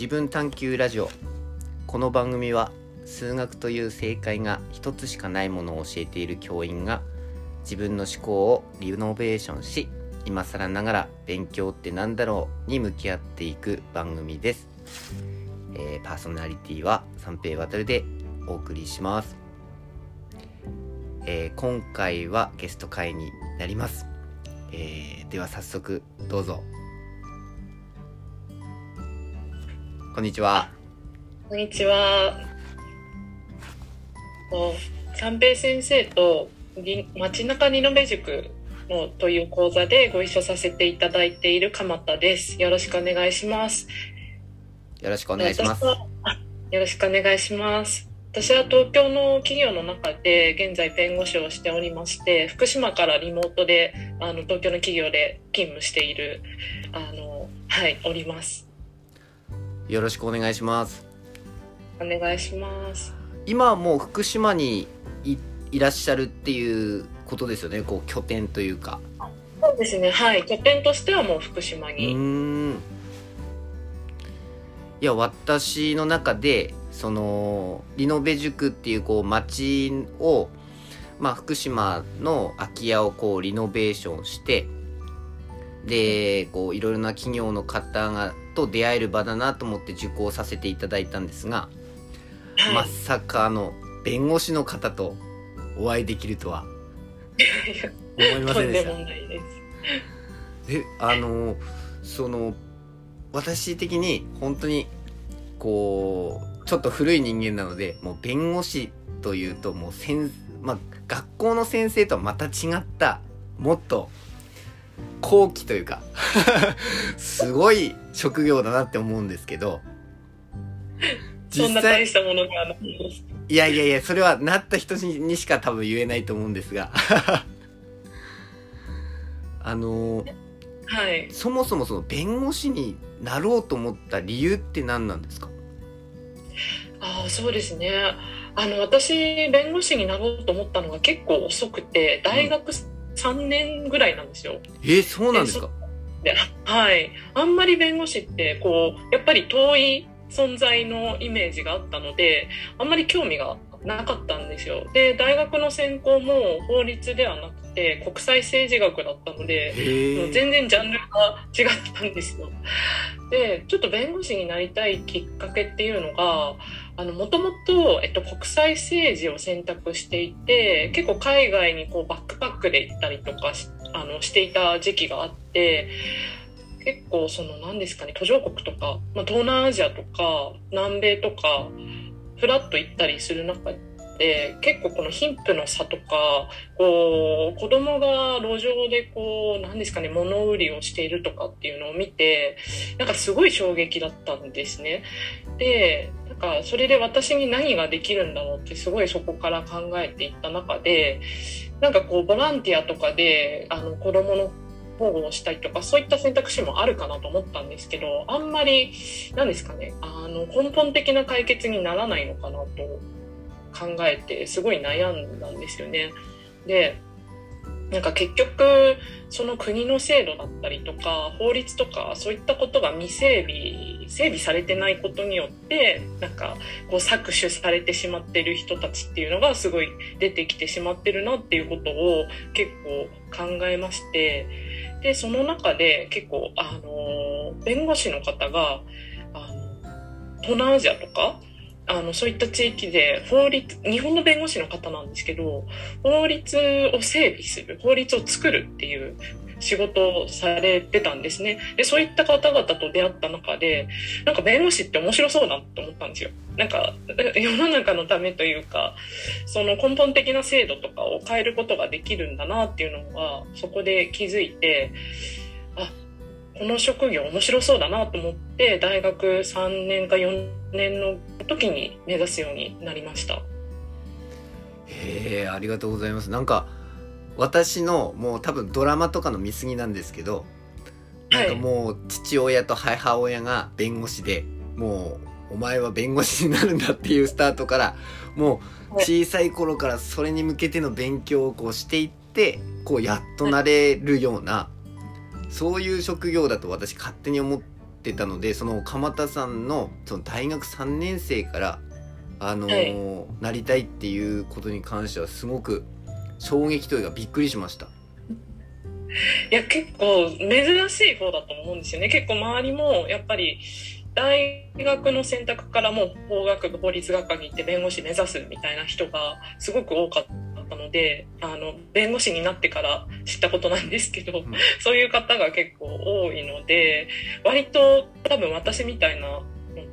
自分探求ラジオ。この番組は数学という正解が一つしかないものを教えている教員が自分の思考をリノベーションし今更ながら勉強ってなんだろうに向き合っていく番組です、えーパーソナリティは三平渡でお送りします、えー今回はゲスト会になります、えーでは早速どうぞ。こんにちはこんにちは。と三平先生とり街中リノベ塾のという講座でご一緒させていただいている鎌田です。よろしくお願いします。よろしくお願いします私はあよろしくお願いします。私は東京の企業の中で現在弁護士をしておりまして福島からリモートであの東京の企業で勤務しているあのはいおりますよろしくお願いします。お願いします。今はもう福島にいいらっしゃるっていうことですよね？こう拠点というか。そうですね。はい。拠点としてはもう福島うに、ーん。いや私の中でそのリノベ塾っていうこう町をまあ福島の空き家をこうリノベーションしてでこういろいろな企業の方がと出会える場だなと思って受講させていただいたんですがはい。まさかあの弁護士の方とお会いできるとは。思いませんでした。であのその私的に本当にこうちょっと古い人間なのでもう弁護士というともうせん、まあ、学校の先生とはまた違ったもっと後期というか すごい職業だなって思うんですけど そんな大したものではないやいやいや、それはなった人にしか多分言えないと思うんですが。あのーはい。そもそもその弁護士になろうと思った理由って何なんですか？ああそうですね。あの私弁護士になろうと思ったのが結構遅くて大学3年ぐらいなんですよ、えー、そうなんですか？ではい。あんまり弁護士ってこうやっぱり遠い存在のイメージがあったのであんまり興味がなかったんですよで大学の専攻も法律ではなくて国際政治学だったので。全然ジャンルが違ったんですよ。でちょっと弁護士になりたいきっかけっていうのがもともと国際政治を選択していて結構海外にこうバックパックで行ったりとかしあのしていた時期があって結構その何ですかね途上国とか、まあ、東南アジアとか南米とかフラッと行ったりする中で結構この貧富の差とかこう子供が路上でこう何ですかね物売りをしているとかっていうのを見てなんかすごい衝撃だったんですね。でなんかそれで私に何ができるんだろうってすごいそこから考えていった中でなんかこうボランティアとかであの子供の保護をしたりとかそういった選択肢もあるかなと思ったんですけどあんまり何ですかねあの根本的な解決にならないのかなと考えてすごい悩んだんですよね。でなんか結局その国の制度だったりとか法律とかそういったことが未整備整備されてないことによってなんかこう搾取されてしまってる人たちっていうのがすごい出てきてしまってるなっていうことを結構考えましてでその中で結構あの弁護士の方があの東南アジアとかあのそういった地域で法律日本の弁護士の方なんですけど法律を整備する法律を作るっていう仕事をされてたんですね。でそういった方々と出会った中でなんか弁護士って面白そうだと思ったんですよ。なんか 世の中のためというかその根本的な制度とかを変えることができるんだなっていうのがそこで気づいてあこの職業面白そうだなと思って大学3年か4年の時に目指すようになりました。へえ、ありがとうございます。なんか、私のもう多分ドラマとかの見過ぎなんですけど、なんかもう父親と母親が弁護士で、もうお前は弁護士になるんだっていうスタートから、もう小さい頃からそれに向けての勉強をこうしていって、こうやっとなれるような、そういう職業だと私勝手に思っってたのでその鎌田さんのその大学3年生からあのなりたいっていうことに関してはすごく衝撃というかびっくりしました。いや結構珍しい方だと思うんですよね結構周りもやっぱり大学の選択からもう法学部法律学科に行って弁護士目指すみたいな人がすごく多かったのであの弁護士になってから知ったことなんですけど、うん、そういう方が結構多いので割と多分私みたいなのっ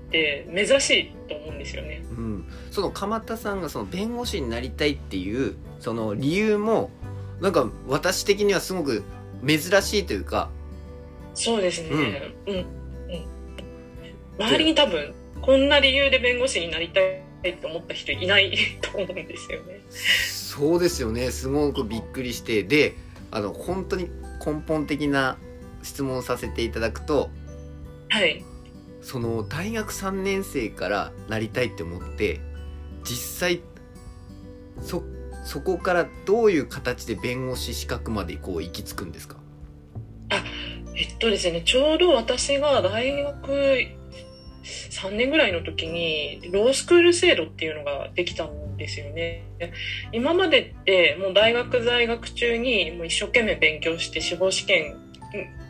て珍しいと思うんですよね。うん、その鎌田さんがその弁護士になりたいっていうその理由もなんか私的にはすごく珍しいというかそうですね、うん、うん、うん、周りに多分こんな理由で弁護士になりたいって思った人いないと思うんですよね。そうですよね。すごくびっくりして。であの本当に根本的な質問をさせていただくとはい。その大学3年生からなりたいって思って実際そそこからどういう形で弁護士資格までこう行き着くんですか？あえっとですねちょうど私が大学3年ぐらいの時にロースクール制度っていうのができたんですよね。今までってもう大学在学中にもう一生懸命勉強して司法試験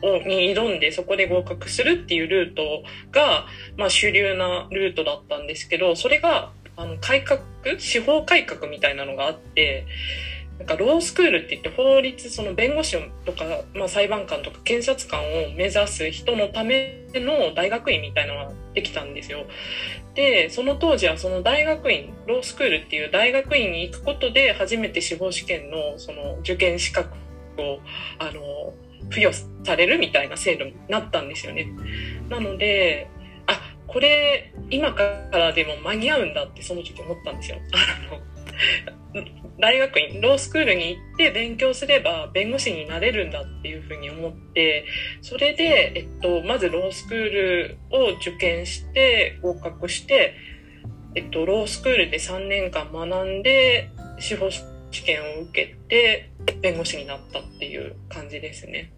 をに挑んでそこで合格するっていうルートが、まあ、主流なルートだったんですけどそれがあの改革司法改革みたいなのがあってなんかロースクールって言って法律その弁護士とか、まあ、裁判官とか検察官を目指す人のための大学院みたいなのができたんですよ。でその当時はその大学院ロースクールっていう大学院に行くことで初めて司法試験のその受験資格をあの付与されるみたいな制度になったんですよね。なのでこれ今からでも間に合うんだってその時思ったんですよ。あの大学院ロースクールに行って勉強すれば弁護士になれるんだっていうふうに思ってそれで、えっと、まずロースクールを受験して合格して、えっと、ロースクールで3年間学んで司法試験を受けて弁護士になったっていう感じですね。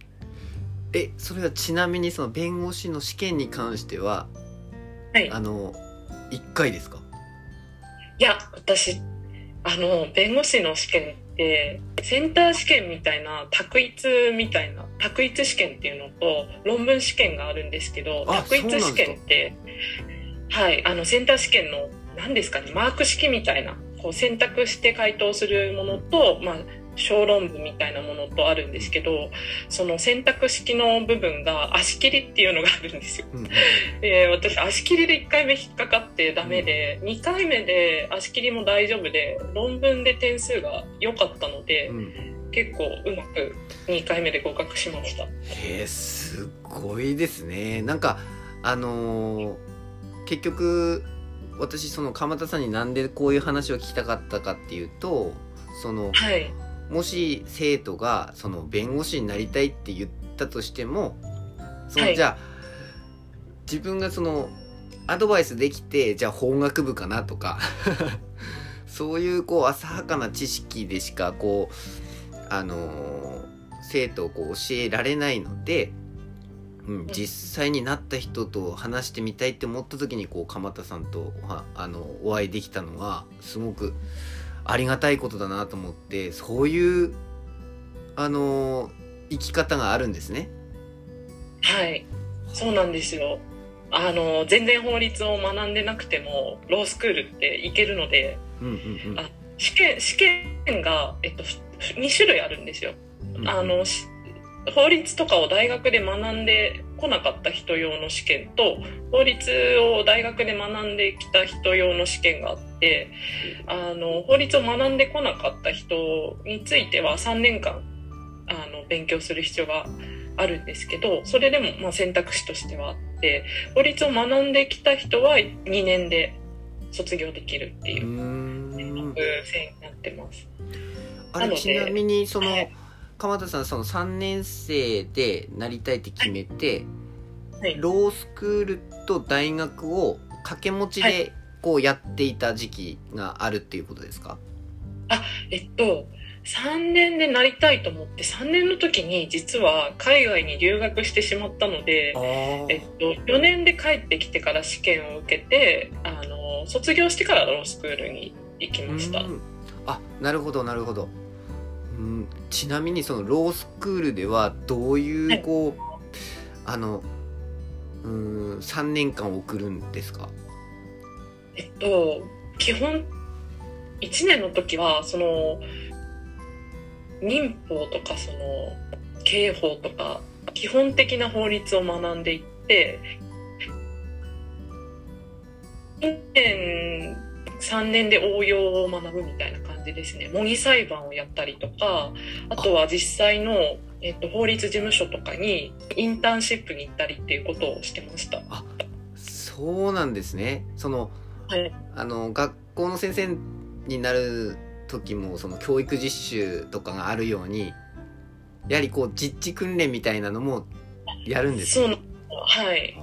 えそれはちなみにその弁護士の試験に関しては、はい、あの1回ですか？いや私あの弁護士の試験ってセンター試験みたいな択一みたいな択一試験っていうのと論文試験があるんですけど択一試験ってはいあのセンター試験の何ですかねマーク式みたいなこう選択して回答するものと、まあ、小論文みたいなものとあるんですけどその選択式の部分が足切りっていうのがあるんですよ。うん、で私足切りで1回目引っかかってダメで、うん、2回目で足切りも大丈夫で論文で点数が良かったので、うん、結構うまく2回目で合格しました。へえすごいですね。なんかあのー、結局私その鎌田さんになんでこういう話を聞きたかったかっていうとその、はい、もし生徒がその弁護士になりたいって言ったとしてもその、はい、じゃあ自分がそのアドバイスできてじゃあ法学部かなとか そういうこう浅はかな知識でしかこうあのー、生徒をこう教えられないので、うん、実際になった人と話してみたいって思った時にこう鎌田さんとあのお会いできたのはすごくありがたいことだなと思ってそういうあの生き方があるんですね。はいそうなんですよあの全然法律を学んでなくてもロースクールっていけるので、うんうんうん、あ試験試験が、えっと、2種類あるんですよ。うんうん、あの法律とかを大学で学んでこなかった人用の試験と法律を大学で学んできた人用の試験があってあの法律を学んでこなかった人については3年間あの勉強する必要があるんですけどそれでもまあ選択肢としてはあって法律を学んできた人は2年で卒業できるっていう選択制になってます。あれちなみにその、はい。鎌田さんその3年生でなりたいって決めて、はい、ロースクールと大学を掛け持ちでこうやっていた時期があるっていうことですか、あえっと3年でなりたいと思って3年の時に実は海外に留学してしまったので、えっと、4年で帰ってきてから試験を受けてあの卒業してからロースクールに行きました。あなるほどなるほど。うんちなみにそのロースクールではどういうこう、はい、あのうん3年間送るんですか？えっと基本1年の時はその民法とかその刑法とか基本的な法律を学んでいって2年3年で応用を学ぶみたいな感じですね。模擬裁判をやったりとかあとは実際の、えっと、法律事務所とかにインターンシップに行ったりっていうことをしてました。あそうなんですね。その,、はい、あの学校の先生になる時もその教育実習とかがあるようにやはりこう実地訓練みたいなのもやるんですか、そうはい。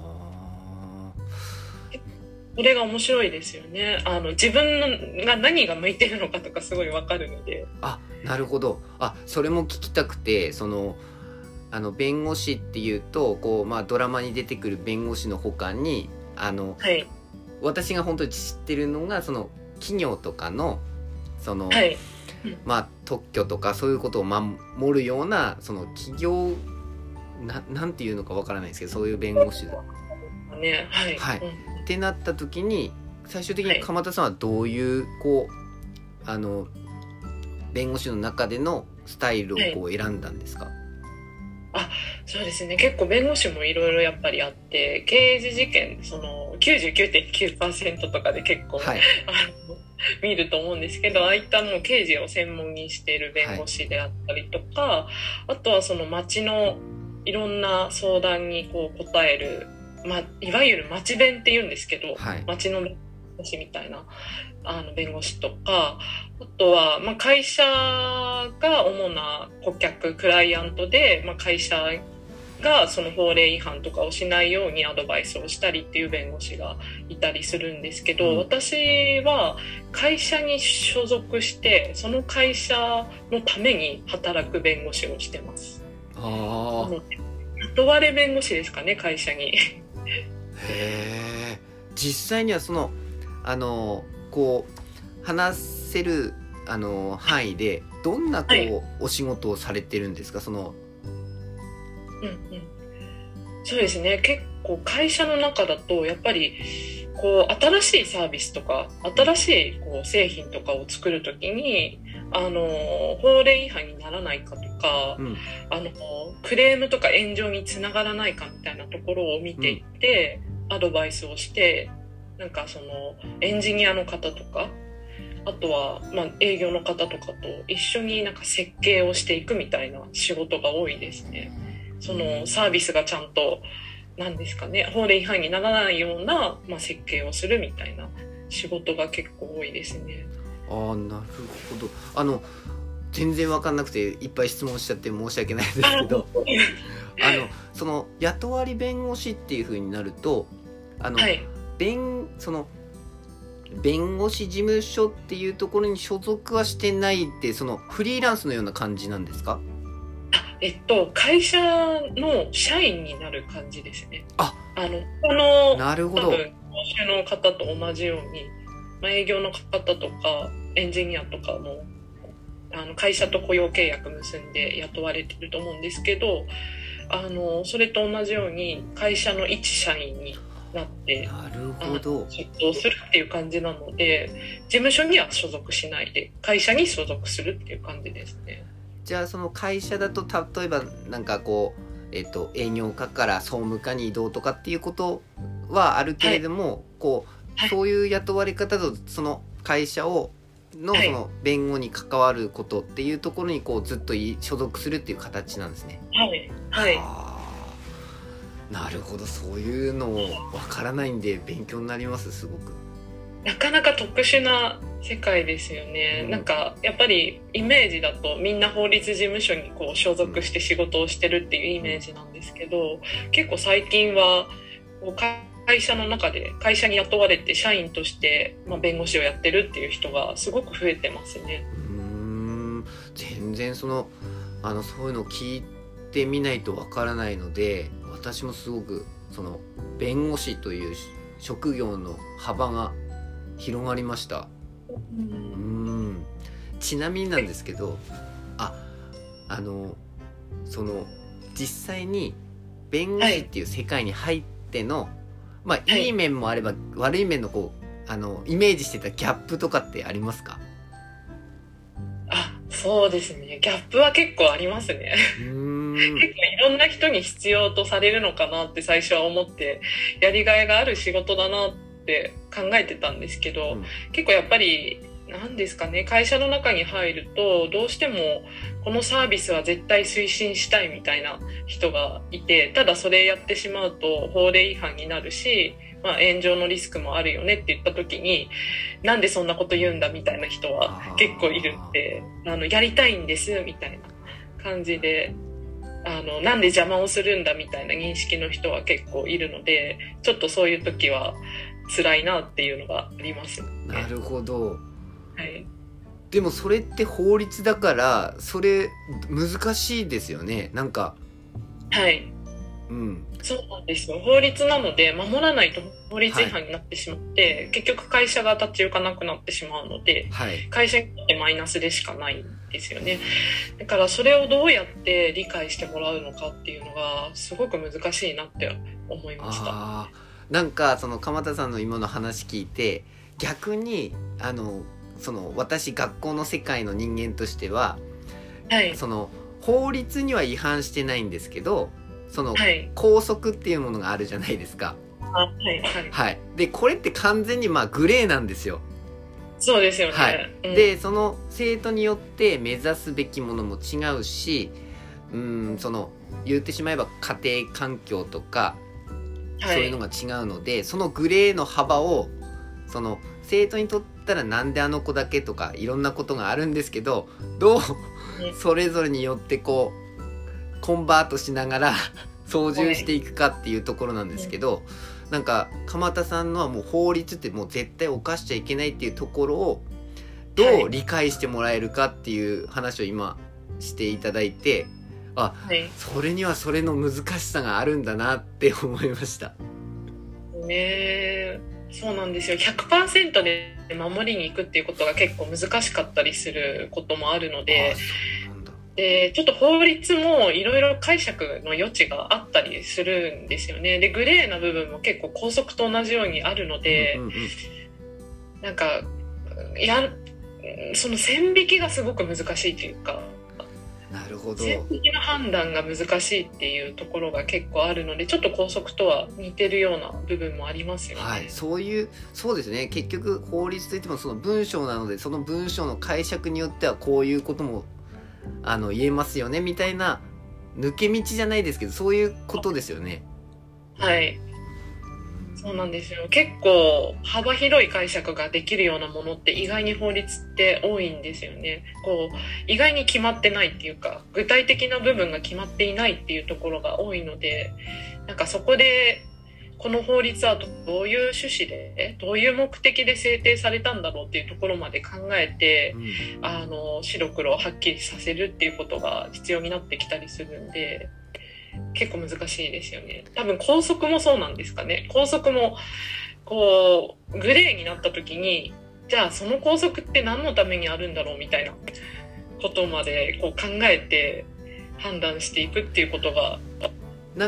それが面白いですよね。あの自分のが何が向いてるのかとかすごいわかるので。あなるほど。あそれも聞きたくてそのあの弁護士っていうとこう、まあ、ドラマに出てくる弁護士のほかにあの、はい、私が本当に知ってるのがその企業とかのその、はい、まあ特許とかそういうことを守るようなその企業ななんていうのかわからないですけどそういう弁護士。だ。ね。はい、はい、ってなった時に最終的に鎌田さんはどういうこうあの弁護士の中でのスタイルをこう選んだんですか、はい、あそうですね。結構弁護士もいろいろやっぱりあって刑事事件その99.9%とかで結構、はい、見ると思うんですけどああいったもう刑事を専門にしている弁護士であったりとか、はい、あとはその町のいろんな相談にこう答える、ま、いわゆる町弁っていうんですけど、はい、町の弁護士みたいなあの弁護士とかあとは、ま、会社が主な顧客クライアントで、ま、会社がその法令違反とかをしないようにアドバイスをしたりっていう弁護士がいたりするんですけど、うん、私は会社に所属してその会社のために働く弁護士をしてます。あ雇われ弁護士ですかね会社に。へえ実際にはそのあのこう話せるあの範囲でどんなこう、はい、お仕事をされてるんですか？そのうんうん、そうですね。結構会社の中だとやっぱりこう新しいサービスとか新しいこう製品とかを作る時にあの法令違反にならないかとか、うん、あのクレームとか炎上につながらないかみたいなところを見ていって、うん、アドバイスをしてなんかそのエンジニアの方とかあとは、まあ、営業の方とかと一緒になんか設計をしていくみたいな仕事が多いですね。そのサービスがちゃんと何ですかね法令違反にならないような、まあ、設計をするみたいな仕事が結構多いですね。ああなるほど。あの全然分かんなくていっぱい質問しちゃって申し訳ないですけど。あのその雇わり弁護士っていうふうになるとあの、はい、弁その弁護士事務所っていうところに所属はしてないってそのフリーランスのような感じなんですか？えっと、会社の社員になる感じですね。ああの、この、なるほど。の方と同じように、まあ、営業の方とか、エンジニアとかも、あの、会社と雇用契約結んで雇われてると思うんですけど、あの、それと同じように、会社の一社員になって、なるほど。出頭するっていう感じなので、事務所には所属しないで、会社に所属するっていう感じですね。じゃあその会社だと例えばなんかこう、えっと、営業課から総務課に移動とかっていうことはあるけれども、はい、こう、はい、そういう雇われ方とその会社をのその弁護に関わることっていうところにこうずっと所属するっていう形なんですね。はい、はい、なるほどそういうのわからないんで勉強になりますすごく。なかなか特殊な世界ですよね、うん、なんかやっぱりイメージだとみんな法律事務所にこう所属して仕事をしてるっていうイメージなんですけど結構最近は会社の中で会社に雇われて社員として、まあ、弁護士をやってるっていう人がすごく増えてますね。うん全然そのあのそういうのを聞いてみないとわからないので私もすごくその弁護士という職業の幅が広がりました。うん。ちなみになんですけどああのその実際に弁護士っていう世界に入っての、まあい。い。面もあれば悪い面のこうあのイメージしてたギャップとかってありますか？あそうですね。ギャップは結構ありますね。結構いろんな人に必要とされるのかなって最初は思ってやりがいがある仕事だなって考えてたんですけど、うん。結構やっぱり何ですかね。会社の中に入るとどうしてもこのサービスは絶対推進したいみたいな人がいてただそれやってしまうと法令違反になるし、まあ、炎上のリスクもあるよねって言った時になんでそんなこと言うんだみたいな人は結構いるってあのやりたいんですみたいな感じであのなんで邪魔をするんだみたいな認識の人は結構いるのでちょっとそういう時は辛いなっていうのがありますね。なるほどはい。でもそれって法律だからそれ難しいですよね。なんかはい。うん。そうなんですよ。法律なので守らないと法律違反になってしまって、結局会社が立ち行かなくなってしまうのではい。会社にとってマイナスでしかないんですよね。だからそれをどうやって理解してもらうのかっていうのがすごく難しいなって思いました。なんかその鎌田さんの今の話聞いて逆にあのその私学校の世界の人間としてははい。その法律には違反してないんですけどそのはい。校則っていうものがあるじゃないですか。あはいはい。はい、でこれって完全にまあグレーなんですよ。そうですよね、はい。うん。でその生徒によって目指すべきものも違うしうんその言ってしまえば家庭環境とかはい。そういうのが違うので、そのグレーの幅をその生徒にとったらなんであの子だけとかいろんなことがあるんですけどどう？それぞれによってこうコンバートしながら 操縦していくかっていうところなんですけど、なんか鎌田さんのはもう法律ってもう絶対犯しちゃいけないっていうところをどう理解してもらえるかっていう話を今していただいてはい。それにはそれの難しさがあるんだなって思いました。ねえそうなんですよ。100%で守りに行くっていうことが結構難しかったりすることもあるのででちょっと法律もいろいろ解釈の余地があったりするんですよね。でグレーな部分も結構校則と同じようにあるので、うんうんうん。なんかやんその線引きがすごく難しいというかなるほど。線引きの判断が難しいっていうところが結構あるのでちょっと校則とは似てるような部分もありますよね。はい、そういうそうですね結局法律といってもその文章なのでその文章の解釈によってはこういうこともあの言えますよねみたいな抜け道じゃないですけどそういうことですよね。はいそうなんですよ。結構幅広い解釈ができるようなものって意外に法律って多いんですよね。こう意外に決まってないっていうか具体的な部分が決まっていないっていうところが多いのでなんかそこでこの法律はどういう趣旨でどういう目的で制定されたんだろうっていうところまで考えてうん。あの白黒をはっきりさせるっていうことが必要になってきたりするんで結構難しいですよね。多分校則もそうなんですかね。校則もこうグレーになった時にじゃあその校則って何のためにあるんだろうみたいなことまでこう考えて判断していくっていうことが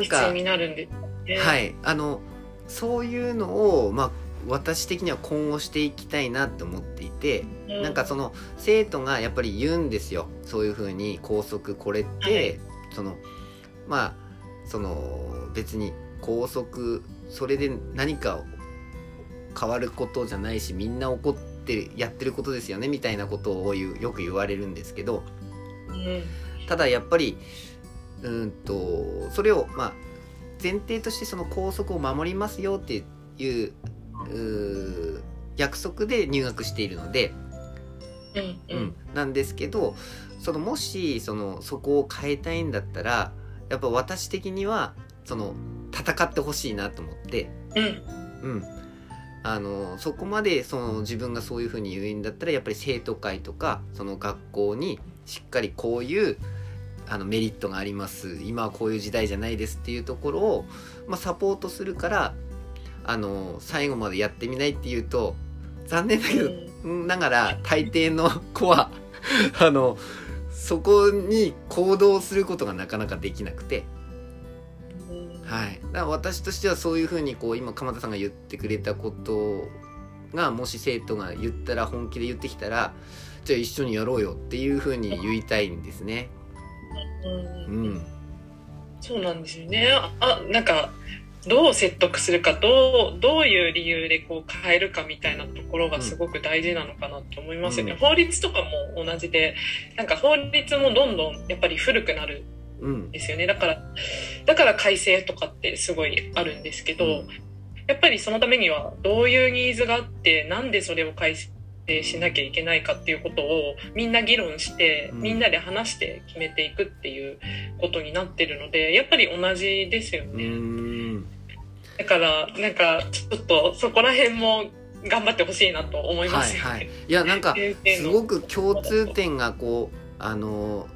必要になるんですね。はい。あのそういうのをまあ私的には今後していきたいなって思っていて、うなんかその生徒がやっぱり言うんですよ。そういうふうに校則これって、はい。そのまあその別に校則それで何か変わることじゃないしみんな怒ってやってることですよねみたいなことをよく言われるんですけどうん。ただやっぱりうーんとそれをまあ前提としてその校則を守りますよっていう約束で入学しているので、うん。なんですけどそのもしそのそこを変えたいんだったらやっぱ私的にはその戦ってほしいなと思って、うん。うん、あのそこまでその自分がそういうふうに言うんだったらやっぱり生徒会とかその学校にしっかりこういうあのメリットがあります。今はこういう時代じゃないですっていうところを、まあ、サポートするからあの最後までやってみないっていうと残念だけど、ながら大抵の子は あのそこに行動することがなかなかできなくて。はい、だから私としてはそういうふうにこう今鎌田さんが言ってくれたことがもし生徒が言ったら本気で言ってきたらじゃあ一緒にやろうよっていうふうに言いたいんですね。うん、そうなんですよねあなんかどう説得するかどうどういう理由でこう変えるかみたいなところがすごく大事なのかなと思いますよね、うん、法律とかも同じでなんか法律もどんどんやっぱり古くなるん。ですよね、うん、だからだから改正とかってすごいあるんですけど、うん、やっぱりそのためにはどういうニーズがあってなんでそれを改正しなきゃいけないかっていうことをみんな議論して、みんなで話して決めていくっていうことになってるのでやっぱり同じですよね。だからなんかちょっとそこら辺も頑張ってほしいなと思います、ね、はい、はい、いやなんかすごく共通点がこうあの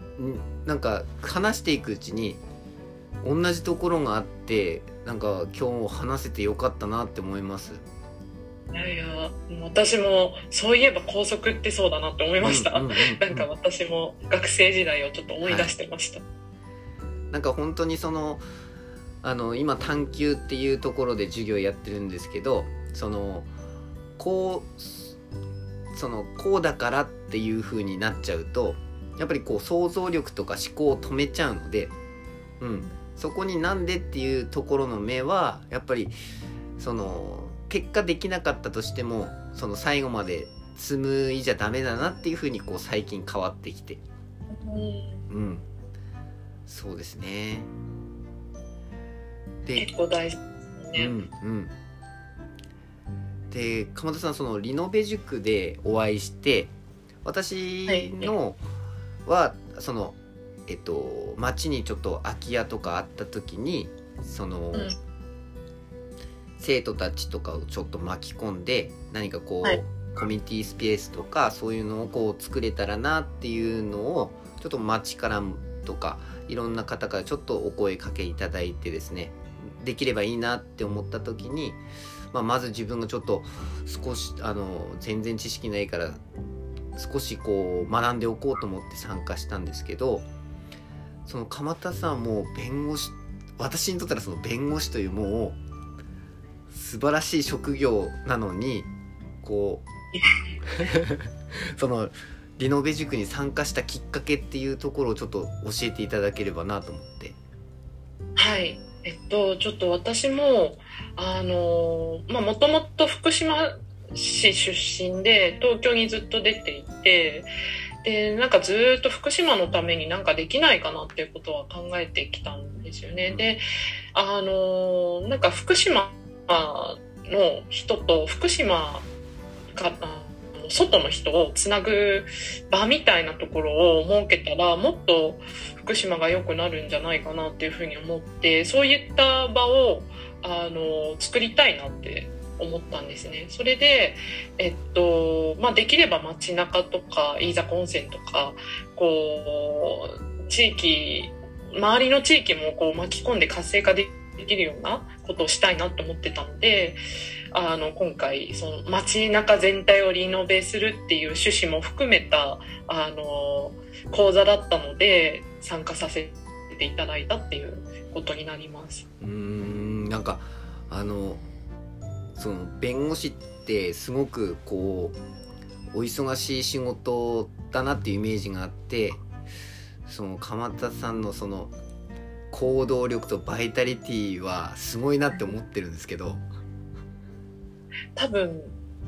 なんか話していくうちに同じところがあってなんか今日話せてよかったなって思います。いやいや私もそういえば校則ってそうだなって思いました、うんうんうんうん、なんか私も学生時代をちょっと思い出してました、はい、なんか本当にそのあの今探究っていうところで授業やってるんですけどそのこうそのこうだからっていう風になっちゃうとやっぱりこう想像力とか思考を止めちゃうので、うん、そこになんでっていうところの目はやっぱりその結果できなかったとしてもその最後まで紡いじゃダメだなっていうふうにこう最近変わってきて。うん。そうですね。で結構大事ね。うんうん。で鎌田さんそのリノベ塾でお会いして私のはそのえっと町にちょっと空き家とかあった時にその、うん、生徒たちとかをちょっと巻き込んで何かこう、はい、コミュニティスペースとかそういうのをこう作れたらなっていうのをちょっと町からとかいろんな方からちょっとお声かけいただいてですねできればいいなって思った時に、まあ、まず自分がちょっと少しあの全然知識ないから少しこう学んでおこうと思って参加したんですけどその鎌田さんも弁護士私にとったらその弁護士というもう素晴らしい職業なのにこう そのリノベ塾に参加したきっかけっていうところをちょっと教えていただければなと思って。はいえっとちょっと私もあのまあもともと福島市出身で東京にずっと出ていてでなんかずっと福島のためになんかできないかなっていうことは考えてきたんですよね。であのなんか福島の人と福島か外の人をつなぐ場みたいなところを設けたらもっと福島が良くなるんじゃないかなっていうふうに思ってそういった場をあの作りたいなって思ったんですね。それで、えっと、まあ、できれば街中とか、飯坂温泉とか、こう、地域、周りの地域もこう巻き込んで活性化できできるようなことをしたいなと思ってたので、あの、今回、その街中全体をリノベするっていう趣旨も含めた、あの、講座だったので、参加させていただいたっていうことになります。うん、なんか、あの、その弁護士ってすごくこうお忙しい仕事だなっていうイメージがあってその鎌田さんのその行動力とバイタリティはすごいなって思ってるんですけど。多分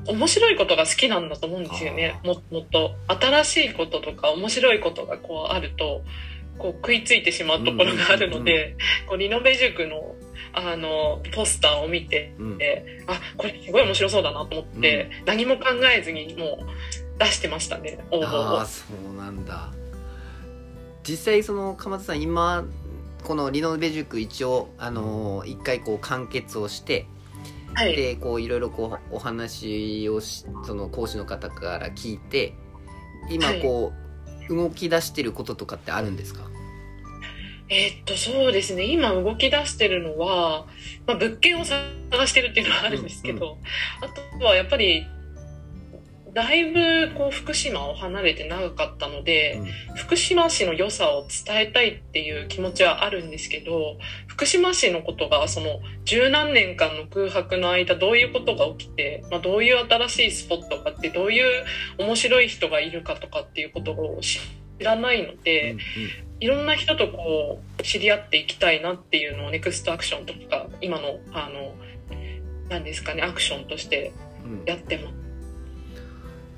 面白いことが好きなんだと思うんですよね。ももっと新しいこととか面白いことがこうあるとこう食いついてしまうところがあるので、こうリノベ塾のあのポスターを見て、うん、あこれすごい面白そうだなと思って、うん、何も考えずにもう出してましたね応募を。あそうなんだ。実際その鎌田さん今このリノベ塾一応あの一回こう完結をして、はい、でこういろいろこうお話をしその講師の方から聞いて今こう、はい。動き出してることとかってあるんですか？えーっとそうですね。今動き出してるのは、まあ、物件を探してるっていうのはあるんですけど、あとはやっぱりだいぶこう福島を離れて長かったので、福島市の良さを伝えたいっていう気持ちはあるんですけど福島市のことがその十何年間の空白の間どういうことが起きて、まあ、どういう新しいスポットがあってどういう面白い人がいるかとかっていうことを知らないので。うんいろんな人とこう知り合っていきたいなっていうのをネクストアクションとか今のあの何ですかねアクションとしてうんうんやってます。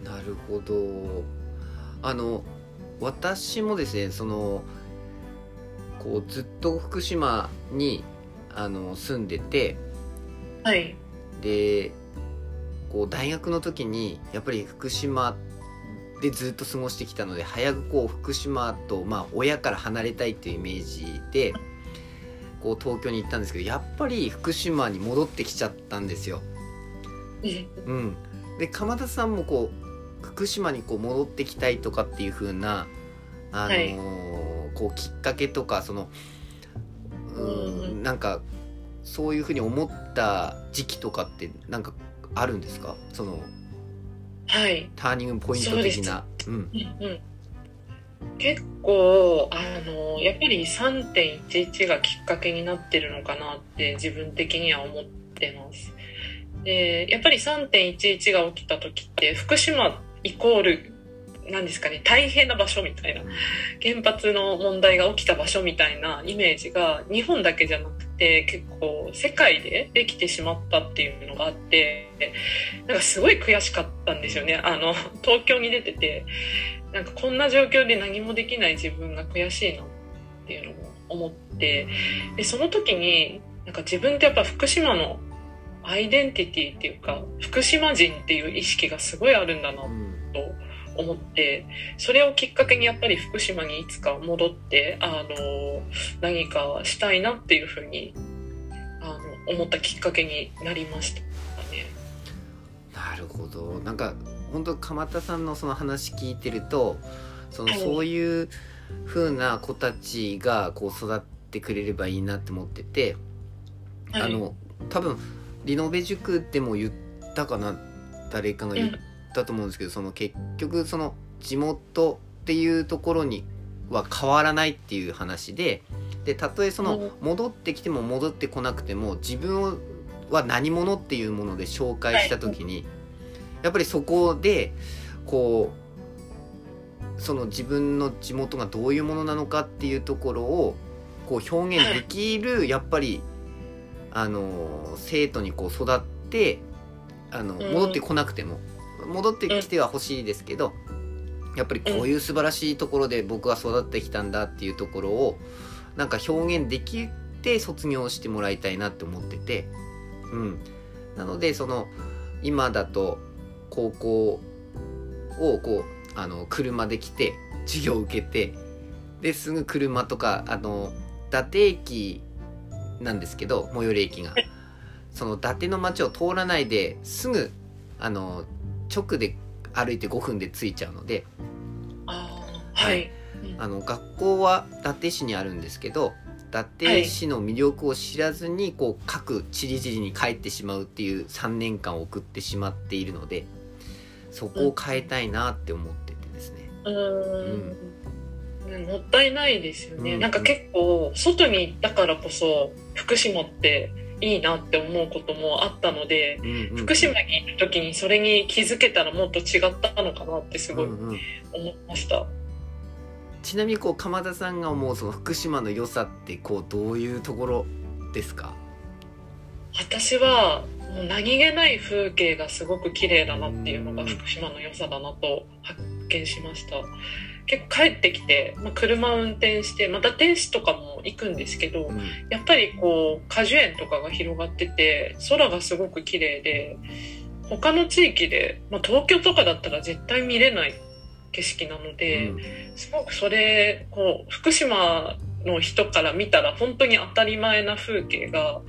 なるほど。あの私もですねそのこうずっと福島にあの住んでてはい、でこう大学の時にやっぱり福島でずっと過ごしてきたので早くこう福島と、まあ、親から離れたいっていうイメージでこう東京に行ったんですけどやっぱり福島に戻ってきちゃったんですよ。うん、で鎌田さんもこう福島にこう戻ってきたいとかっていう風なあのーこうきっかけとかそのううんなんかそういう風に思った時期とかってなんかあるんですか？そのはい、ターニングポイント的な。うん。うんうん、結構あのやっぱり3.11がきっかけになってるのかなって自分的には思ってます。でやっぱり3.11が起きた時って福島イコールなんですかね大変な場所みたいな。原発の問題が起きた場所みたいなイメージが日本だけじゃなくて結構世界でできてしまったっていうのがあってなんかすごい悔しかったんですよね。あの東京に出ててなんかこんな状況で何もできない自分が悔しいなっていうのも思ってでその時になんか自分ってやっぱ福島のアイデンティティっていうか福島人っていう意識がすごいあるんだなうんと思ってそれをきっかけにやっぱり福島にいつか戻ってあの何かしたいなっていうふうにあの思ったきっかけになりましたね。なるほど。なんか本当鎌田さんのその話聞いてるとそのはい。そういう風な子たちがこう育ってくれればいいなって思ってて、はい。あの多分リノベ塾でも言ったかな誰かが言ったと思うんですけど、その結局その地元っていうところには変わらないっていう話ででたとえそのうん。戻ってきても戻ってこなくても自分は何者っていうもので紹介した時に、やっぱりそこでこうその自分の地元がどういうものなのかっていうところをこう表現できるやっぱりあの生徒にこう育ってあのうん。戻ってこなくても戻ってきてはほしいですけどやっぱりこういう素晴らしいところで僕は育ってきたんだっていうところをなんか表現できて卒業してもらいたいなって思ってて、うん、なのでその今だと高校をこうあの車で来て授業を受けてですぐ車とかあの伊達駅なんですけど最寄り駅が。その伊達の町を通らないですぐあの直で歩いて5分で着いちゃうのではい、あの学校は伊達市にあるんですけど伊達市の魅力を知らずにこう各ちりぢりに帰ってしまうっていう3年間を送ってしまっているのでそこを変えたいなって思っててですね。うーん。ねもったいないですよね、うん。なんか結構外に行ったからこそ福島っていいなって思うこともあったのでうんうん。うん福島に行く時にそれに気づけたらもっと違ったのかなってすごいうんうん。思いました。ちなみにこう鎌田さんが思うその福島の良さってこうどういうところですか？私はもう何気ない風景がすごく綺麗だなっていうのがうん。福島の良さだなと発見しました。結構帰ってきて、まあ、車運転してまた天使とかも行くんですけどうんやっぱりこう果樹園とかが広がってて空がすごく綺麗で他の地域で、まあ、東京とかだったら絶対見れない景色なので、うんすごくそれこう福島の人から見たら本当に当たり前な風景が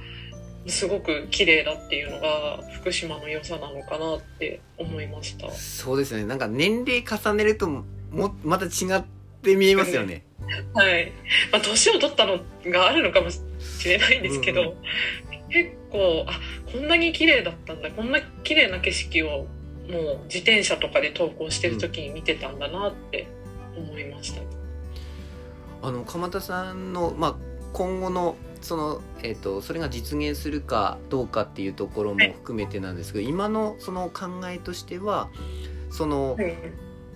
すごく綺麗だっていうのが福島の良さなのかなって思いました。そうですよねなんか年齢重ねるとももまた違って見えますよね。はい。まあ、年を取ったのがあるのかもしれないんですけど、うん結構、あ、こんなに綺麗だったんだ、こんな綺麗な景色を、もう自転車とかで投稿してる時に見てたんだなって思いました。あの鎌田さんの、まあ、今後のその、えー、とそれが実現するかどうかっていうところも含めてなんですけど今のその考えとしてはそのはい。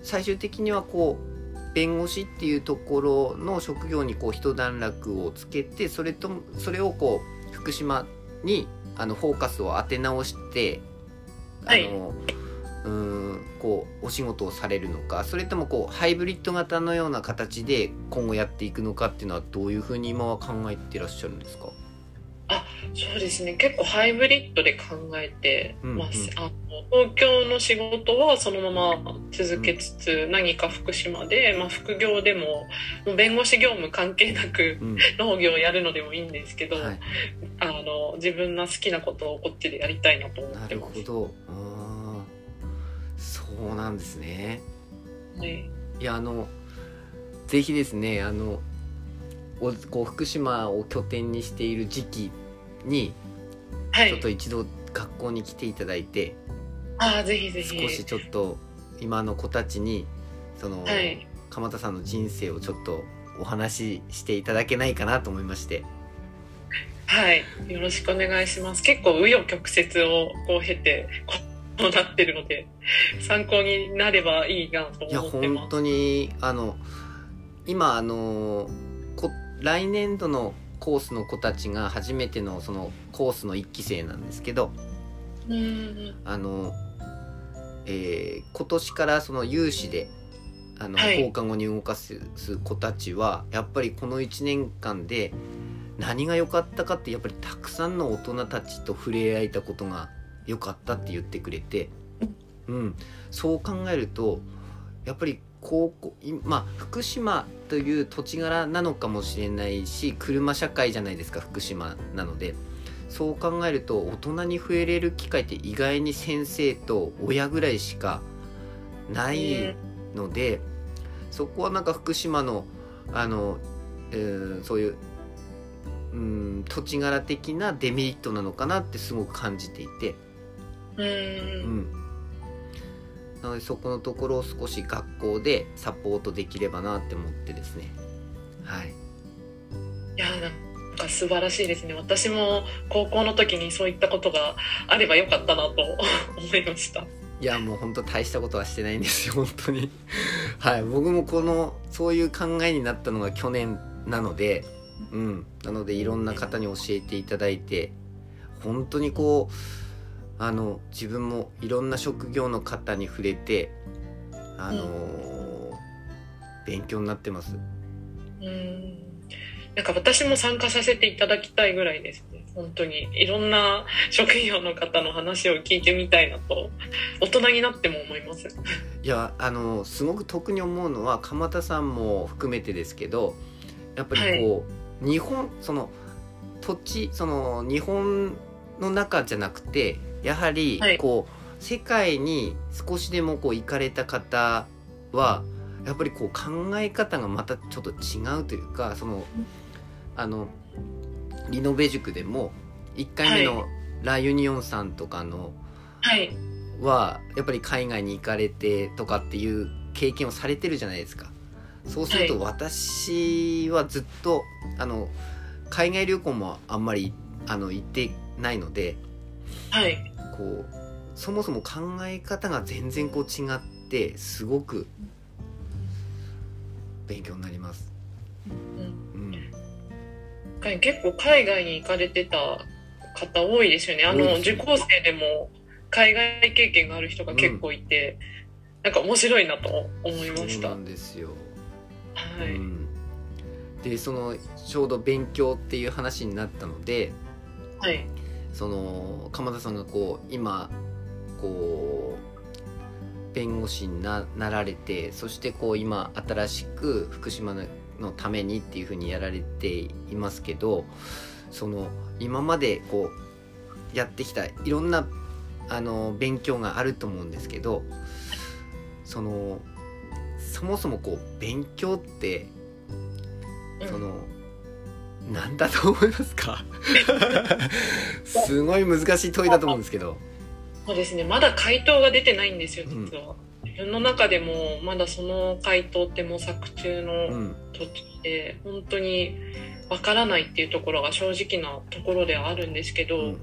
最終的にはこう弁護士っていうところの職業にこう一段落をつけてそれとそれをこう福島にあのフォーカスを当て直してあの、うーんこうお仕事をされるのかそれともこうハイブリッド型のような形で今後やっていくのかっていうのはどういうふうに今は考えていらっしゃるんですか？そうですね。結構ハイブリッドで考えてます。うん。うんあの東京の仕事はそのまま続けつつ、何か福島で、まあ、副業でももう弁護士業務関係なくうん。農業をやるのでもいいんですけど、はい、あの自分の好きなことをこっちでやりたいなと思なってます。るほど。あー。そうなんですね。はい、いやあのぜひですねあのおこう福島を拠点にしている時期にはい。ちょっと一度学校に来ていただいて、ああぜひぜひ。少しちょっと今の子たちにその、はい。鎌田さんの人生をちょっとお話ししていただけないかなと思いまして。はい。よろしくお願いします。結構紆余曲折をこう経てこうなってるので参考になればいいなといや思ってます。本当にあの今あのこ来年度のコースの子たちが初めてのそのコースの1期生なんですけどうん。あの、えー今年からその有志であの、はい。放課後に動かす子たちはやっぱりこの1年間で何が良かったかってやっぱりたくさんの大人たちと触れ合えたことが良かったって言ってくれて、うん、そう考えるとやっぱり高校いまあ福島という土地柄なのかもしれないし車社会じゃないですか福島なので。そう考えると大人に触れる機会って意外に先生と親ぐらいしかないので、そこはなんか福島のあの、えーそういう、うん、土地柄的なデメリットなのかなってすごく感じていて。うん。うん、なのでそこのところを少し学校でサポートできればなって思ってですね。はい。いやなんか素晴らしいですね。私も高校の時にそういったことがあればよかったなと 思いました。いやもう本当大したことはしてないんですよ 本当に。はい。僕もこのそういう考えになったのが去年なのでうん。なのでいろんな方に教えていただいて本当にこうあの自分もいろんな職業の方に触れてあのー勉強になってます。うん。なんか私も参加させていただきたいぐらいですね。本当に。いろんな職業の方の話を聞いてみたいなと大人になっても思います。いやあのすごく特に思うのは鎌田さんも含めてですけどやっぱりこう、日本その土地その日本の中じゃなくてやはりはい。こう、世界に少しでもこう行かれた方はやっぱりこう考え方がまたちょっと違うというかそのあのリノベ塾でも1回目のラ・ユニオンさんとかの、はい。はやっぱり海外に行かれてとかっていう経験をされてるじゃないですか。そうすると私はずっとあの海外旅行もあんまりあの行ってないのではいこうそもそも考え方が全然こう違ってすごく勉強になります。うん。うん、はい結構海外に行かれてた方多いですよね。あの受講生でも海外経験がある人が結構いて、なんか面白いなと思いました。はそうなんですよ。い、うん、でそのちょうど勉強っていう話になったのではいその鎌田さんがこう今こう弁護士にななられてそしてこう今新しく福島ののためにっていうふうにやられていますけどその今までこうやってきたいろんなあの勉強があると思うんですけどそのそもそもこう勉強ってうん。その、なんだと思いますか？すごい難しい問いだと思うんですけど。そうですね。まだ回答が出てないんですようん。実は、自分の中でもまだその回答って模索中うのん。途中で本当にわからないっていうところが正直なところではあるんですけど、うん。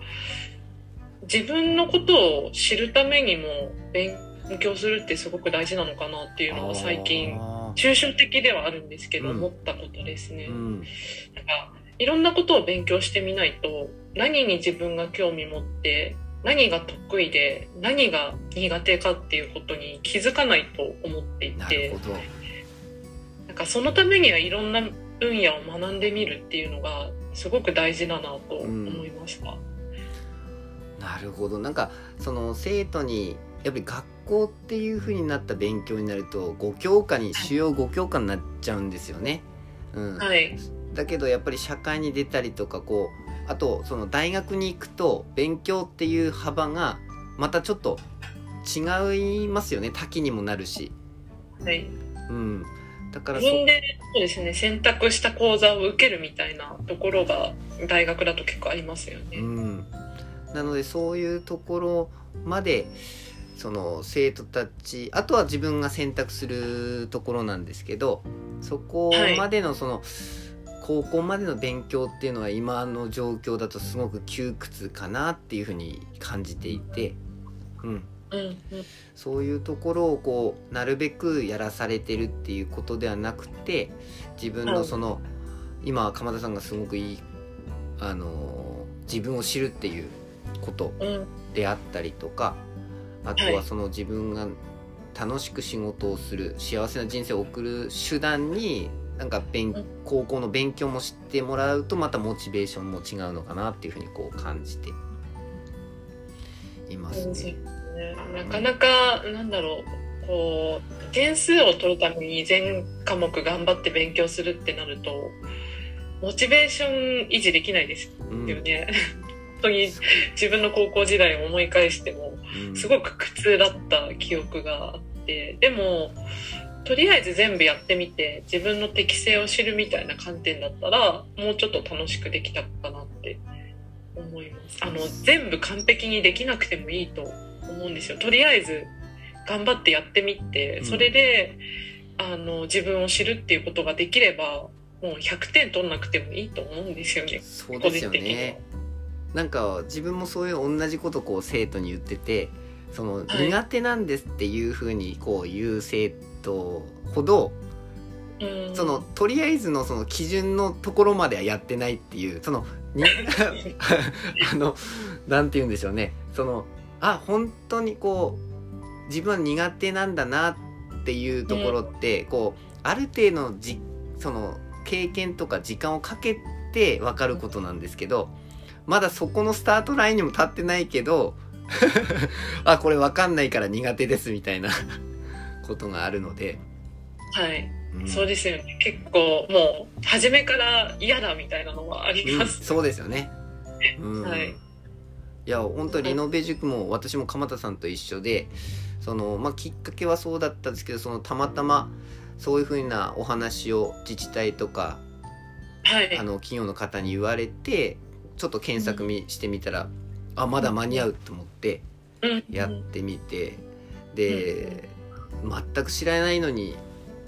自分のことを知るためにも勉強するってすごく大事なのかなっていうのが最近あ抽象的ではあるんですけど、うん思ったことですね。ーうんなんかいろんなことを勉強してみないと何に自分が興味持って何が得意で何が苦手かっていうことに気づかないと思っていなるてほど。なんかそのためにはいろんな分野を学んでみるっていうのがすごく大事だなと思いました。なるほどなんかその生徒にやっぱり学校っていう風になった勉強になると5教科に主要5教科になっちゃうんですよね。うん、はい、だけどやっぱり社会に出たりとかこうあとその大学に行くと勉強っていう幅がまたちょっと違いますよね。多岐にもなるし。はい、うん、だからそ自分でそうですね。選択した講座を受けるみたいなところが大学だと結構ありますよね。うん、なのでそういうところまでその生徒たちあとは自分が選択するところなんですけどそこまでのその、高校までの勉強っていうのは今の状況だとすごく窮屈かなっていうふうに感じていて、うん、うんうん。そういうところをこうなるべくやらされてるっていうことではなくて自分のその、今鎌田さんがすごくいいあの自分を知るっていうことうん。であったりとかあとははいその自分が楽しく仕事をする幸せな人生を送る手段になんか勉うん高校の勉強も知ってもらうとまたモチベーションも違うのかなっていうふうにこう感じていますね。ねなかなかなんだろうこう点数を取るために全科目頑張って勉強するってなるとモチベーション維持できないですうんよね。本当に自分の高校時代を思い返してもうんすごく苦痛だった記憶があってでもとりあえず全部やってみて自分の適性を知るみたいな観点だったらもうちょっと楽しくできたかなって思います。あの全部完璧にできなくてもいいと思うんですよ。とりあえず頑張ってやってみてうん。それで、あの自分を知るっていうことができればもう100点取んなくてもいいと思うんですよね。そうですよ個人的には。ね。なんか自分もそういう同じことこう生徒に言っててそのはい。苦手なんですっていうふうにこう言う生徒ほど、うん。そのとりあえずのその基準のところまではやってないっていうそのに あのなんて言うんでしょうね。そのあ本当にこう自分は苦手なんだなっていうところって、こうある程度のじその経験とか時間をかけて分かることなんですけどまだそこのスタートラインにも立ってないけど あこれ分かんないから苦手ですみたいな ことがあるので、はい。うん。そうですよね。結構もう初めから嫌だみたいなのはありうんます、そうですよね。うん、はい。いや本当リノベ塾も私も鎌田さんと一緒でその、まあ、きっかけはそうだったんですけどそのたまたまそういうふうなお話を自治体とかはい。あの企業の方に言われてちょっと検索みしてみたらあまだ間に合うと思ってうん。やってみてで全く知らないのに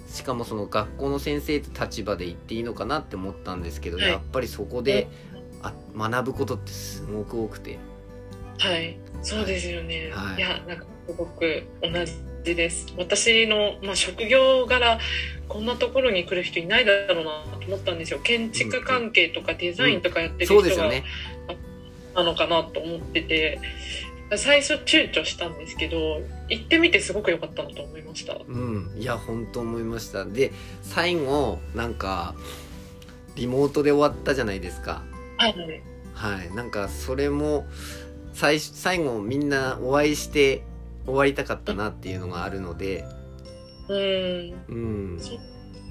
しかもその学校の先生って立場で言っていいのかなって思ったんですけど、はい。やっぱりそこであ学ぶことってすごく多くて。はい。そうですよね、はい。い、やなんかすごく同じです。私の、まあ、職業柄こんなところに来る人いないだろうなと思ったんですよ。建築関係とかデザインとかやってる人がね。なのかなと思ってて最初躊躇したんですけど行ってみてすごく良かったなと思いました。うん、いや本当思いました。で最後なんかリモートで終わったじゃないですか。はい。はい。なんかそれも最最後みんなお会いして終わりたかったなっていうのがあるので。うん。うん、で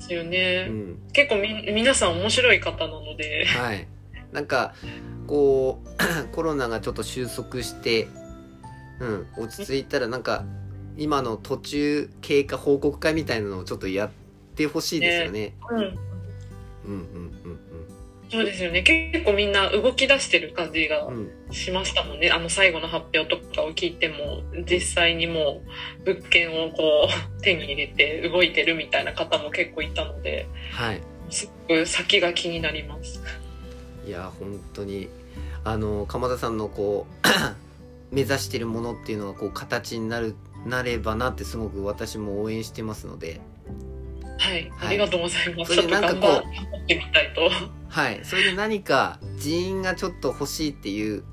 すようね、ん、結構み皆さん面白い方なので。はい。なんかこう コロナがちょっと収束して、うん、落ち着いたらなんか今の途中経過報告会みたいなのをちょっとやってほしいですよね。うん、うんうんうんそうですよね。結構みんな動き出してる感じがうん。うんしましたもんね。あの最後の発表とかを聞いても実際にもう物件をこう 手に入れて動いてるみたいな方も結構いたのではい。すごく先が気になります。いや本当に。あの鎌田さんのこう 目指してるものっていうのがこう形になるなればなってすごく私も応援してますのではい、はい。ありがとうございます。それでなんかこう頑張ってみたいと。はい。それで何か人員がちょっと欲しいっていう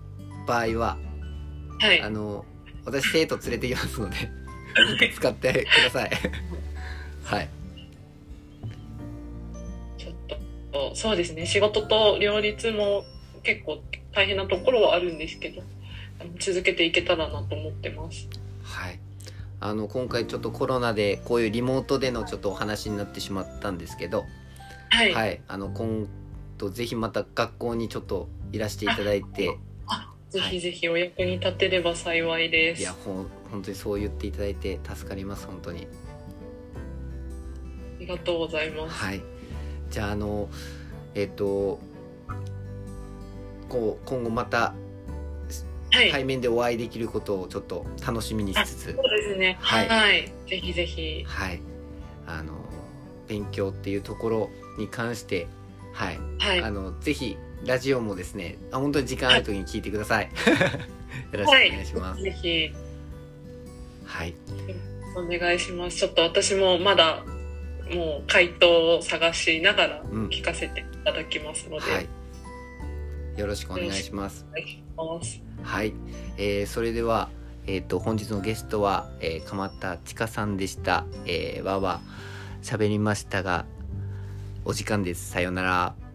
場合ははい。あ、の私生徒連れてきますので使ってください。はい。ちょっとそうですね。仕事と両立も結構大変なところはあるんですけど続けていけたらなと思ってます。はいあの今回ちょっとコロナでこういうリモートでのちょっとお話になってしまったんですけどはい、はい、あの今度ぜひまた学校にちょっといらしていただいて。ぜひぜひお役に立てれば幸いです。い。やほん本当にそう言っていただいて助かります本当に。ありがとうございます。はい。じゃああのえっ、とこう今後またはい、対面でお会いできることをちょっと楽しみにしつつ。そうですね。ははい。い、ぜひぜひ。はい。あの勉強っていうところに関してはい。はい、あのぜひラジオもですねあ本当に時間ある時に聞いてください。よろしくお願いします。ぜひ。はい。お願いします。ちょっと私もまだもう回答を探しながらうん。聞かせていただきますので、はい。よろしくお願いします。お願いします。はい、えーそれでは、えー、と本日のゲストは、えー、鎌田千佳さんでした、えー、わわ喋りましたがお時間です。さようなら。